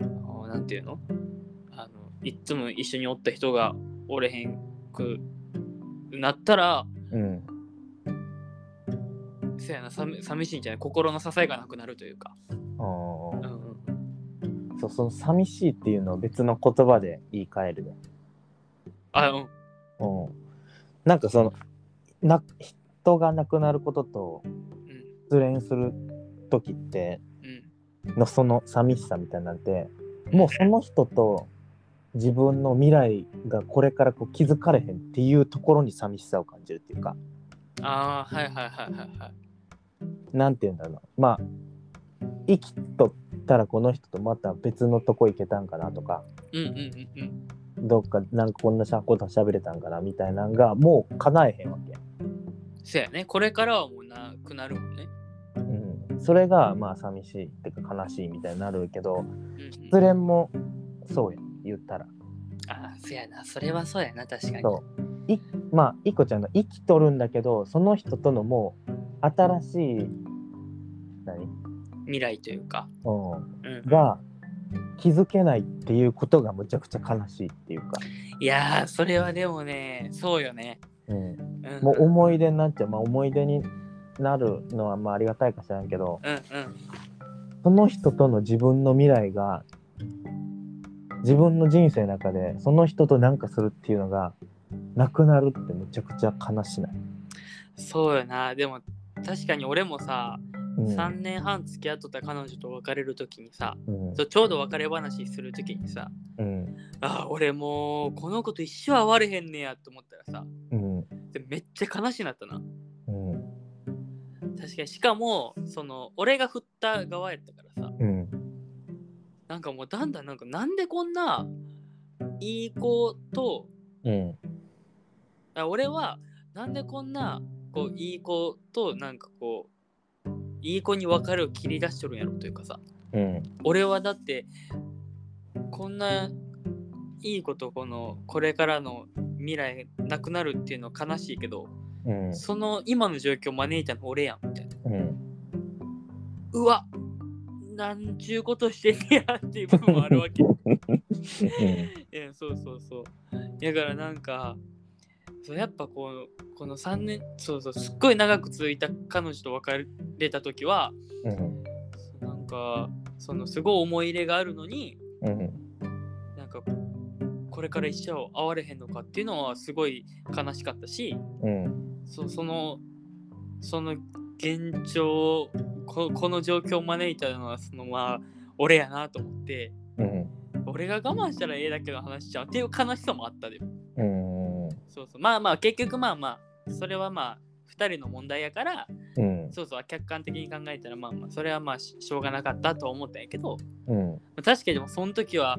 あのなんていうの？あのいっつも一緒におった人がおれへんくなったら、うんそうやな、寂寂しいんじゃない？心の支えがなくなるというか。あーうんうん、そうその寂しいっていうのを別の言葉で言い換えるねあ、うん。うんなんかそのな人が亡くなることとうん。失恋する時ってうん。のその寂しさみたいなんてもうその人と自分の未来がこれからこう気づかれへんっていうところに寂しさを感じるっていうかああ、はいはいはいはいはい。なんて言うんだろうなまあ生きとったらこの人とまた別のとこ行けたんかなとかうんうんうんうん。どっかなんかこんなこと喋れたんかなみたいなのがもう叶えへんわけや、そうやね。これからはもうなくなるもんね。うん、それがまあ寂しいっていうか悲しいみたいになるけどうんうん、失恋もそうや言ったらああ、そうやな。それはそうやな、確かに。そういまあいこちゃんの生きとるんだけどその人とのもう新しい何、未来というか。ううんん、が気づけないっていうことがむちゃくちゃ悲しいっていうか、いやー、それはでもね、そうよね。うん、うん、もう思い出になっちゃう、まあ、思い出になるのはまあありがたいか知らんけどうんうん。その人との自分の未来が自分の人生の中でその人と何かするっていうのがなくなるってむちゃくちゃ悲しない？そうよな。でも、確かに俺もさ、うん3年半付き合っとった彼女と別れるときにさ、うん。ちょうど別れ話するときにさ、うん。ああ、俺もうこの子と一生会われへんねやと思ったらさ、うん。でめっちゃ悲しいなったな。うん。確かに、しかも、その、俺が振った側やったからさ、うん。なんかもうだんだんなんかなんでこんないい子とうん。あ俺はなんでこんなこういい子となんかこういい子に別れを切り出しとるんやろというかさ。うん。俺はだってこんないい子とこのこれからの未来なくなるっていうのは悲しいけどうん。その今の状況を招いたの俺やんみたいな。うん。うわなんちゅうことしてんねやっていう部分もあるわけ。いやそうそうそう。だからなんかそうやっぱこうこの3年そうそうすっごい長く続いた彼女と別れた時はうんなんかそのすごい思い入れがあるのにうんなんかこれから一生会われへんのかっていうのはすごい悲しかったしうんそそのその現状ここの状況を招いたのはそのまあ俺やなと思ってうん俺が我慢したらええだけの話ちゃうっていう悲しさもあったで。うんそうそう。まあまあ結局まあまあそれはまあ2人の問題やからうん。そうそう客観的に考えたらまあまあそれはまあししょうがなかったと思ったんやけどうん。確かにでもその時は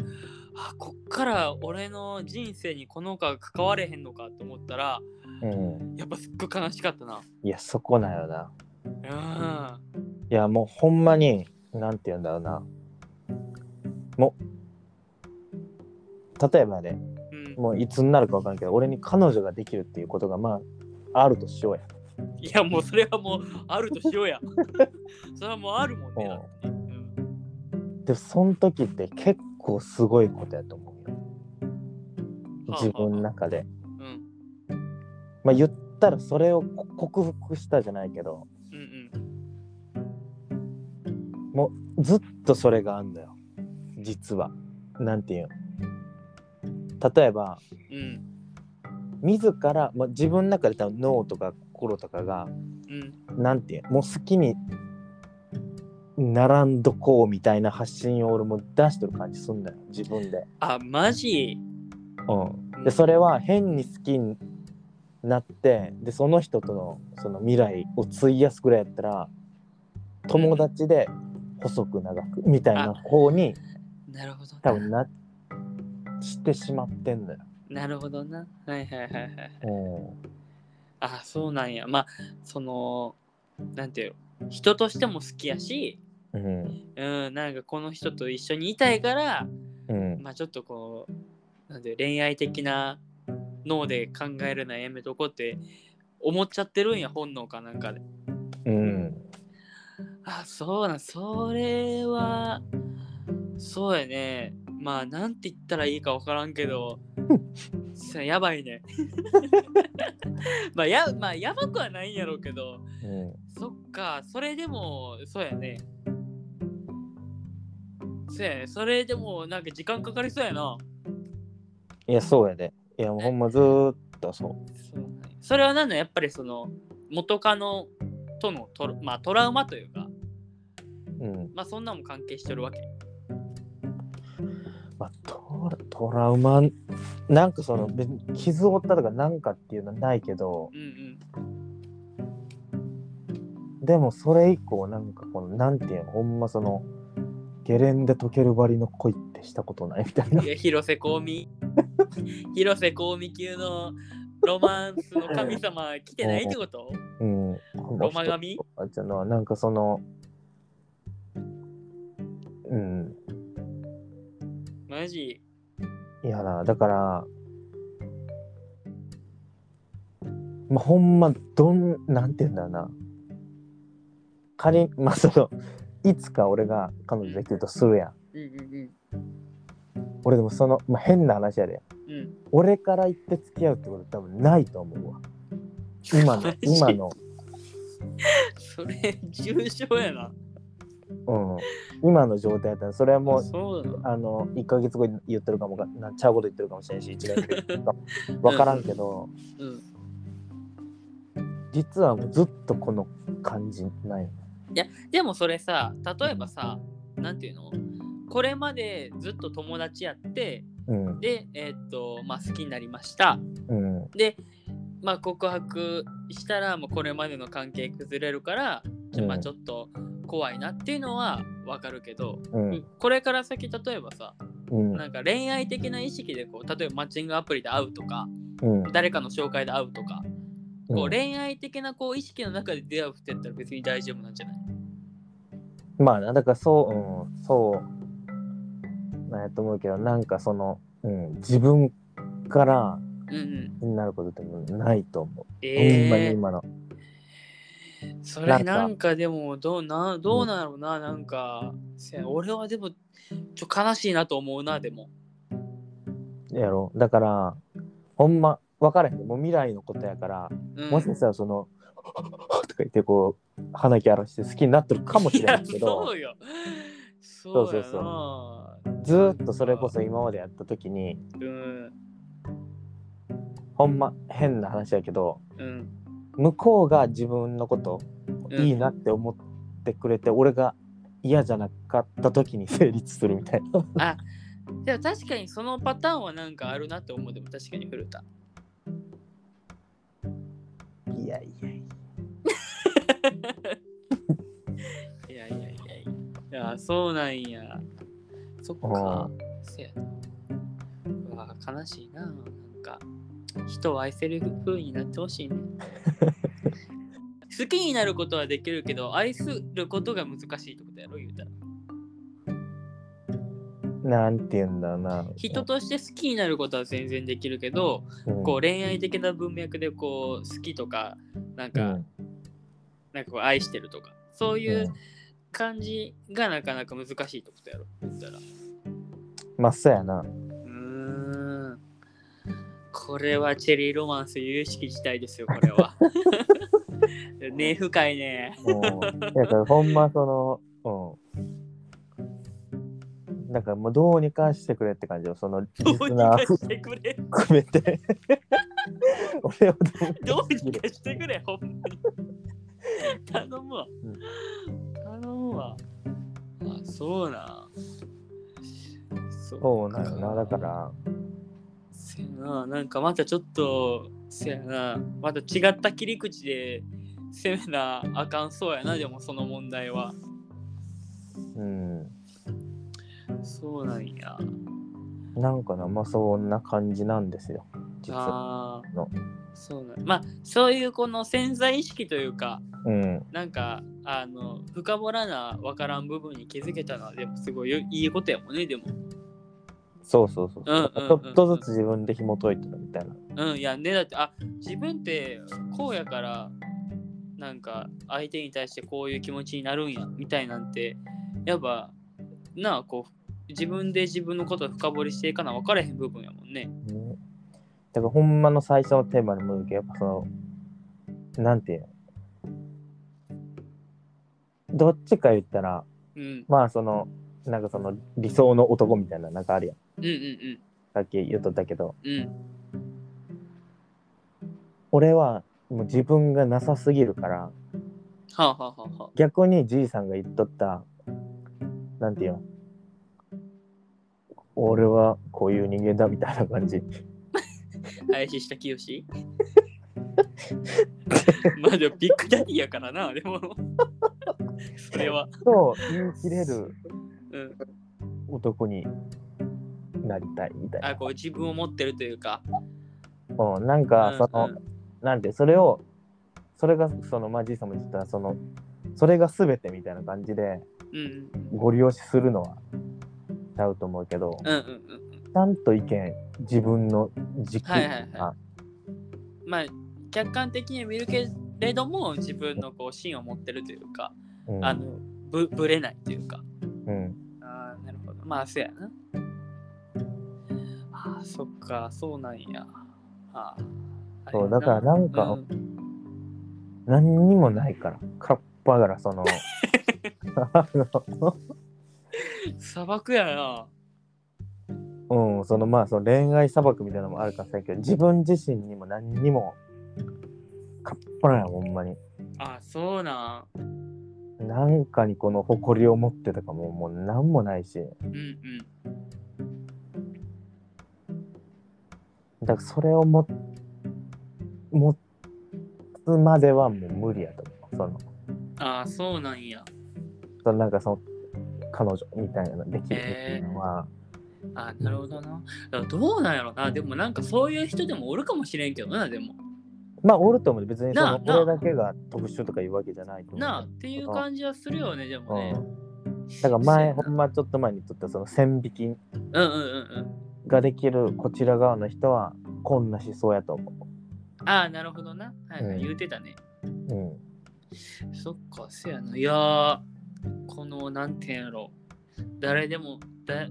あこっから俺の人生にこの子が関われへんのかと思ったらうん。やっぱすっごい悲しかったな。いやそこなんよな。うん。いやもうほんまになんて言うんだろうな。もう例えばねうん、もういつになるか分からんけど俺に彼女ができるっていうことがまああるとしようや。いやもうそれはもうあるとしようや。それはもうあるもんね。だってね。うん。でその時って結構すごいことやと思うよ。はあ自分の中で。うん。まあ言ったらそれをこ克服したじゃないけど。うんずっとそれがあんだよ。実は。なんていうん例えばうん。うん自ら、まあ、自分の中で多分脳とか心とかがうん。なんていうもう好きにならんどこうみたいな発信を俺も出してる感じすんだよ自分で。あマジ？うん、でそれは変に好きになってでその人とのその未来を費やすぐらいやったら友達で細く長くみたいな方になるほどな。多分なしてしまってんだよ。なるほどな。はいはいはいはい。うんあそうなんや。まあそのなんていうの？人としても好きやし、うんうん、なんかこの人と一緒にいたいから、うんまあちょっとこうなんていう恋愛的な脳で考えるのはやめとこうって思っちゃってるんや本能かなんかで。うんあそうなんそれはそうやねまあなんて言ったらいいか分からんけどそやばいね。まあやまあやばくはないんやろうけどうん。そっかそれでもそうやね。そうやね。それでもなんか時間かかりそうやな。いやそうやで。いやもうほんまずーっとそう。そうなんや。それは何の？やっぱりその元カノとのトラ,、まあ、トラウマというか。うん。まあそんなも関係してるわけ。まあ、トラウマなんかその別に傷を負ったとかなんかっていうのはないけどうんうんでもそれ以降なんかこのなんていうのほんまそのゲレンデ溶けるばりの恋ってしたことないみたいな。いや広瀬香美。広瀬香美級のロマンスの神様来てないってこと？うん、ロマ神？あじゃあなんかそのうん。マジ？いやなだからまあほんまどんなんて言うんだろうな。仮にまあそのいつか俺が彼女できるとするやん。うんうん俺でもその、まあ、変な話やで。うん。うん俺から言って付き合うってこと多分ないと思うわ。今の 今の。それ重症やなうん。今の状態だったらそれはもうあの1ヶ月後に言ってるかもかなちゃうこと言ってるかもしれんし1年後に言かも分からんけどうん。実はもうずっとこの感じないよね。いやでもそれさ例えばさなんていうの？これまでずっと友達やってうん。でえーっとまあ好きになりました。うん。でまあ告白したらもうこれまでの関係崩れるから、ちょまあうんちょっと怖いなっていうのはわかるけど、うん。これから先例えばさうん。なんか恋愛的な意識でこう例えばマッチングアプリで会うとかうん。誰かの紹介で会うとか、こううん恋愛的なこう意識の中で出会うってやったら別に大丈夫なんじゃない？まあなだからそう、うん、そうなんやと思うけどなんかその、うん、自分からうんうん。になることってないと思う、ほんまにええ今のそれななんんかでもどうなどうなのな、なんか。俺はでもちょ悲しいなと思うなでも。やろ。だからほんま分からへん。もう未来のことやから、うん、もしかしたらその とか言ってこう鼻毛荒らして好きになってるかもしれないけど。そうよ。そうやなそう。ずーっとそれこそ今までやった時にうん。ほんま変な話やけどうん向こうが自分のことうんいいなって思ってくれて、俺が嫌じゃなかった時に成立するみたいな。あでも確かにそのパターンはなんかあるなって思うでも確かに古田。いやいやいいやいやいやいや。いや、そうなんや。そっか。せやな。うわ、悲しいな。なんか、人を愛せる風になってほしいね。好きになることはできるけど、愛することが難しいってことやろ、言うたら。や。なんて言うんだな。人として好きになることは全然できるけど、うんこう恋愛的な文脈でこう好きとか、なんか、うんなんかこう愛してるとか、そういううん感じがなかなか難しいってことやろ、言ったら。まあそうやな。うーん。これはチェリーロマンス有識事態ですよ、これは。ね深いね。うん。だからほんまその、うん。だからもうどうにかしてくれって感じよ。そのリどうにかスナーしてくれ。含めて。俺をどうにかしてくれ、ほんまに。頼むわ。頼むわ。あ、そうな。そそうなんよな。だから、せやな、なんかまたちょっと、せやな、また違った切り口で攻めなあかんそうやな、でもその問題は。うん。そうなんや。なんかな、まあそんな感じなんですよ。実は。ああのそうなんまあそういうこの潜在意識というかうん。なんかあの深掘らな分からん部分に気づけたのはでもすごいいいことやもんねでもそうそうそう。うんうんうんちょっとずつ自分で紐解いてるみたいな。うんいやねだってあ自分ってこうやからなんか相手に対してこういう気持ちになるんやみたいなんてやっぱなあこう自分で自分のことを深掘りしていかな分からへん部分やもんねねだからほんまの最初のテーマに戻るけど、やっぱその、なんていうのどっちか言ったら、うんまあその、なんかその理想の男みたいななんかあるやん。うんうんさっき言っとったけど、うん。うん俺はもう自分がなさすぎるから、はあはあはあはあ。逆にじいさんが言っとった、なんていうの？俺はこういう人間だみたいな感じ。林下清？まあでもビッグダディやからな、でも。それは。と言い切れる。うん。男になりたいみたいなあ、。こう自分を持ってるというか。うん、なんかその、うんうんなんてそれをそれがそのまあじいさんも言ってたそのそれが全てみたいな感じでうんご利用しするのはちゃうと思うけど、うんうんうんちゃんと意見自分の軸はいはいはい。まあ、客観的に見るけれども、自分のこう芯を持ってるというか、うんあの、ぶぶれないというか。うんああ、なるほど。まあ、そうやな。そっか、そうなんや。ああ。そうだからなんかうん何にもないからカッパからそのあの砂漠やな。うんそのまあその恋愛砂漠みたいなのもあるかもしれんけど自分自身にも何にもカッパなんやほんまにあ、そうなん。なんかにこの誇りを持ってとかももう何もないしうんうん。だからそれをも持つまではもう無理やと思う。その、ああ、そうなんや。そのなんかその彼女みたいなのできるっていうのは、あなるほどな。どうなんやろな。でもなんかそういう人でもおるかもしれんけどな、でも。まあおると思う。別にその俺だけが特殊とかいうわけじゃないと思う。なあっていう感じはするよね、でもね。うん。だから前、ほんまちょっと前に言っとったその線引きうんうんうんうん。ができるこちら側の人はこんな思想やと思ああ、なるほどな。はいはい、うん言うてたね。う。うん。そっか、せやな。いやー、この、なんていうんやろ。誰でも、だ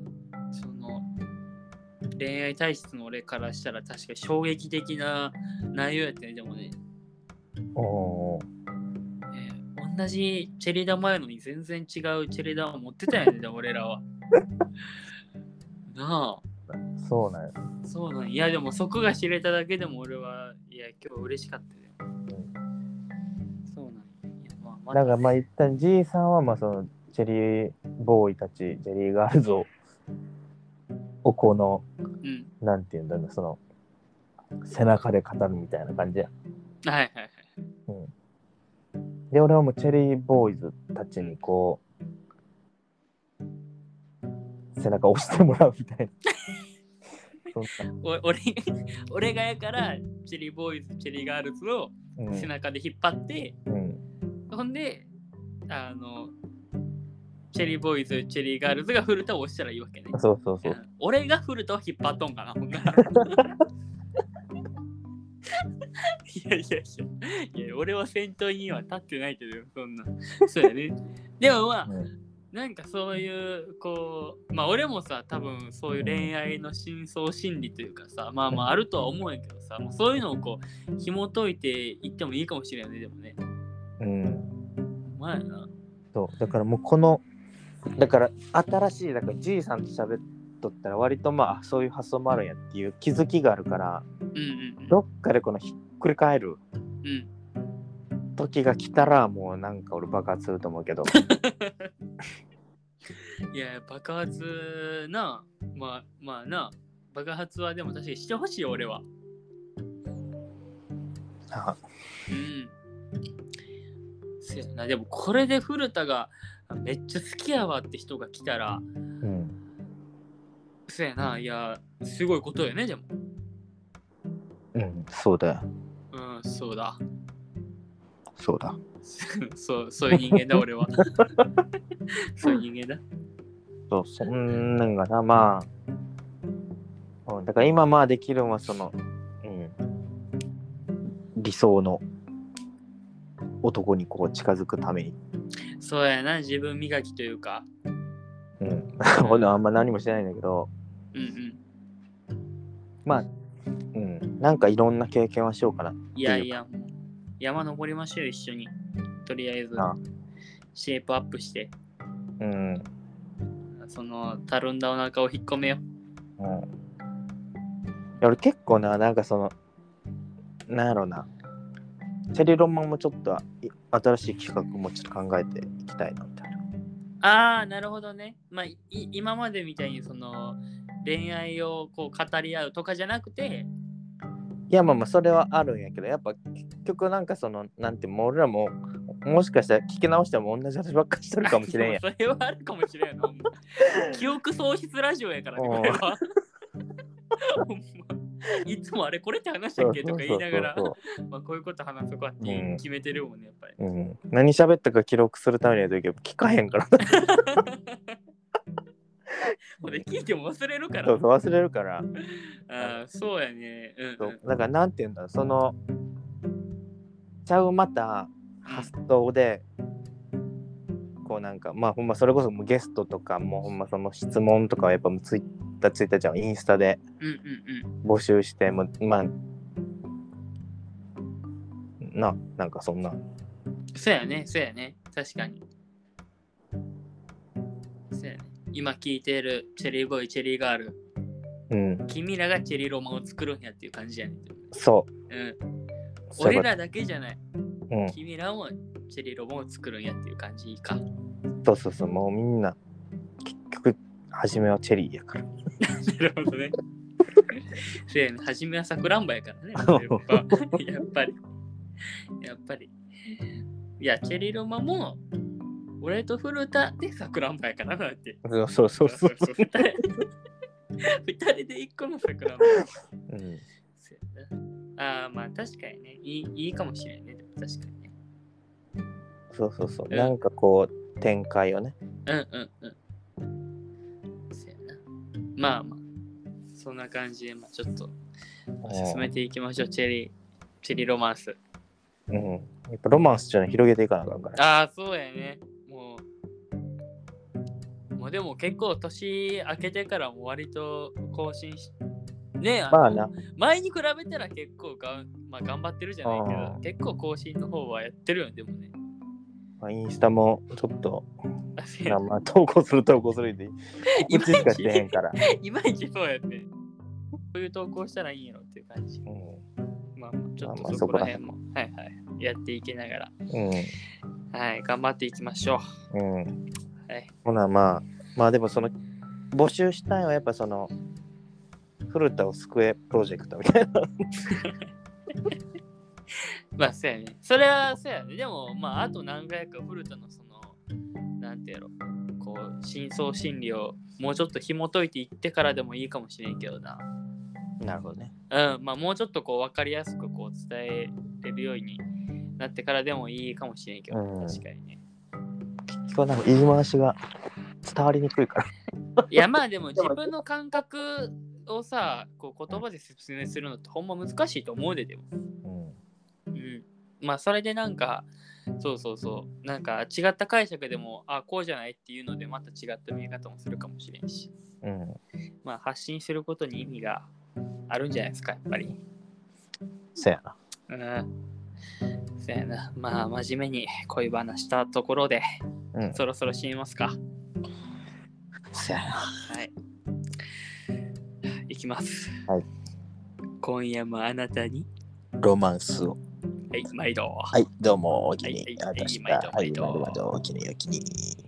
その、恋愛体質の俺からしたら確かに衝撃的な内容やったね、でもね。おーえー同じチェリーダマやのに全然違うチェリーダを持ってたんやね、でも俺らは。なあ。そうなんや。そうなんいやでもそこが知れただけでも俺はいや今日嬉しかったよ。そうなんいやまあまだからまあ一旦じいさんはまあそのチェリーボーイたち、チェリーガールズを、をこの、うん。なんていうんだろう、その、背中で語るみたいな感じや。はいはいはい。で、俺はもうチェリーボーイズたちにこう、背中押してもらうみたいな。お俺俺がやから、チェリーボーイズ、チェリーガールズをうん背中で引っ張って、うん、ほんで、あの、チェリーボーイズ、チェリーガールズがフルタを押したらいいわけね。そうそうそう。うん俺がフルタを引っ張っとんかな、ほんなら。いやいやいや、いや俺は先頭には立ってないけど、そんな。そうやね。でもまあ、うんなんかそういう、こう、まあ俺もさ、多分そういう恋愛の深層心理というかさ、まあまああるとは思うんやけどさ、もうそういうのをこう、紐解いていってもいいかもしれないね、でもね。うん、まあやな。そう。だからもうこの、だから新しい、だからじいさんと喋っとったら割とまあそういう発想もあるんやっていう気づきがあるから、うんうんうん。どっかでこのひっくり返るうん。時が来たらもうなんか俺爆発すると思うけど。いや、爆発な、まあまあな、爆発はでも確かにしてほしいよ、俺は。あうん。せやな、でもこれで古田がめっちゃ好きやわって人が来たら、うん。せやな、いや、すごいことよね、でも。うん、そうだよ。うん、そうだ。そうだ。そう、そういう人間だ、俺は。そういう人間だ。そう、そんなんがな、まあ、うん、だから今まあできるのはその、うん、理想の男にこう近づくために、そうやな、自分磨きというか。うん、ほんであんま何もしてないんだけど、うんうん。まあ、うん、なんかいろんな経験はしようかな。いやいや、もう山登りましょうよ、一緒に。とりあえずな、シェイプアップして、うん、その、たるんだお腹を引っ込めようん。いや俺結構な、なんかその、なんやろうな、チェリーロマンもちょっとい新しい企画もちょっと考えていきたいなみたいな。う。ああ、なるほどね。まあ、い今までみたいに、その、恋愛をこう語り合うとかじゃなくて、いやまあまあそれはあるんやけどやっぱ結局なんかそのなんてもう俺らももしかしたら聞き直しても同じ話ばっかりしてるかもしれんや。ん それはあるかもしれんな。ほんま。記憶喪失ラジオやからね、これは。ほんま。いつもあれこれって話したっけとか言いながら、まあこういうこと話そうかってうん。決めてるもんね、やっぱり。そうん、何喋ったか記録するためにやるとき聞かへんから。ほんで聞いても忘れるから。そうそう忘れるから。あーそうやね。うん、そう。うんだからなんて言うんだそのちゃうまた発想でこうなんかまあほんまそれこそもうゲストとかもうほんまその質問とかはやっぱもうツイッターツイッターじゃんインスタでうんうん募集してもうまあななんかそんなうん。そうやね、そうやね。確かに。そうやね。今聞いてるチェリーボーイ、チェリーガール。うん君らがチェリーロマンを作るんやっていう感じやね。そううん。俺らだけじゃない。うん君らもチェリーロマンを作るんやっていう感じか。そうそうそうもうみんな結局初めはチェリーやから なるほどね。そうやね。初めはさくらんぼやからね。やっぱやっぱり。やっぱり。いや、チェリーロマンも、俺と古田でさくらんぼやからなって。そうそうそうそう二人二人で一個のさくらんぼ。うんそうやなああ、まあ確かにね。いいいいかもしれんね。でも確かにね。そうそうそう、うんなんかこう展開をねうんうんうん。そうやな。まあまあ、そんな感じで、まあちょっと進めていきましょう。チェリー、チェリーロマンス。うんやっぱロマンスっていうのは広げていかなあかんからああ、そうやね。もう、もうでも結構年明けてからも割と更新し、ねあのまあな。前に比べたら結構がん、まあ、頑張ってるじゃないけあど、結構更新の方はやってるよね、でもね。まあ、インスタもちょっと、まあ、まあ投稿する投稿するでいまい告知しかしちてへんから、いまいちそうやね。どういう投稿したらいいんやろっていう感じ。うん。まあまあ、ちょっまあまあとそこら辺も、はいはい、やっていきながら、うん。はい、頑張っていきましょう。うん、えはい。ほなまあまあでもその募集したいのはやっぱその古田を救えプロジェクトみたいな。まあ、そうやね。それはそうやね。でも、まあ、あと何回か古田のその、なんてやろ、こう、深層心理をもうちょっと紐解いていってからでもいいかもしれんけどな。なるほどね。うん、まあ、もうちょっとこう、わかりやすくこう、伝えれるようになってからでもいいかもしれんけど、うん確かにね。結構なんか言い回しが伝わりにくいから。いや、まあでも自分の感覚をさ、こう言葉で説明するのってほんま難しいと思うで、でも。うん。うん。まあ、それでなんか、そうそうそう、なんか違った解釈でも、あ、こうじゃないっていうので、また違った見え方もするかもしれんし、うん。まあ、発信することに意味があるんじゃないですか、やっぱり。そやな。うん。そうやな。まあ、真面目に恋話したところで、うん。そろそろ死にますか。そやな。はい。いきます。はい。今夜もあなたに、ロマンスを。はい、毎度。はい、どうも、お気にはい入り。はい毎度はい、毎度毎度お気に入りお気に入り。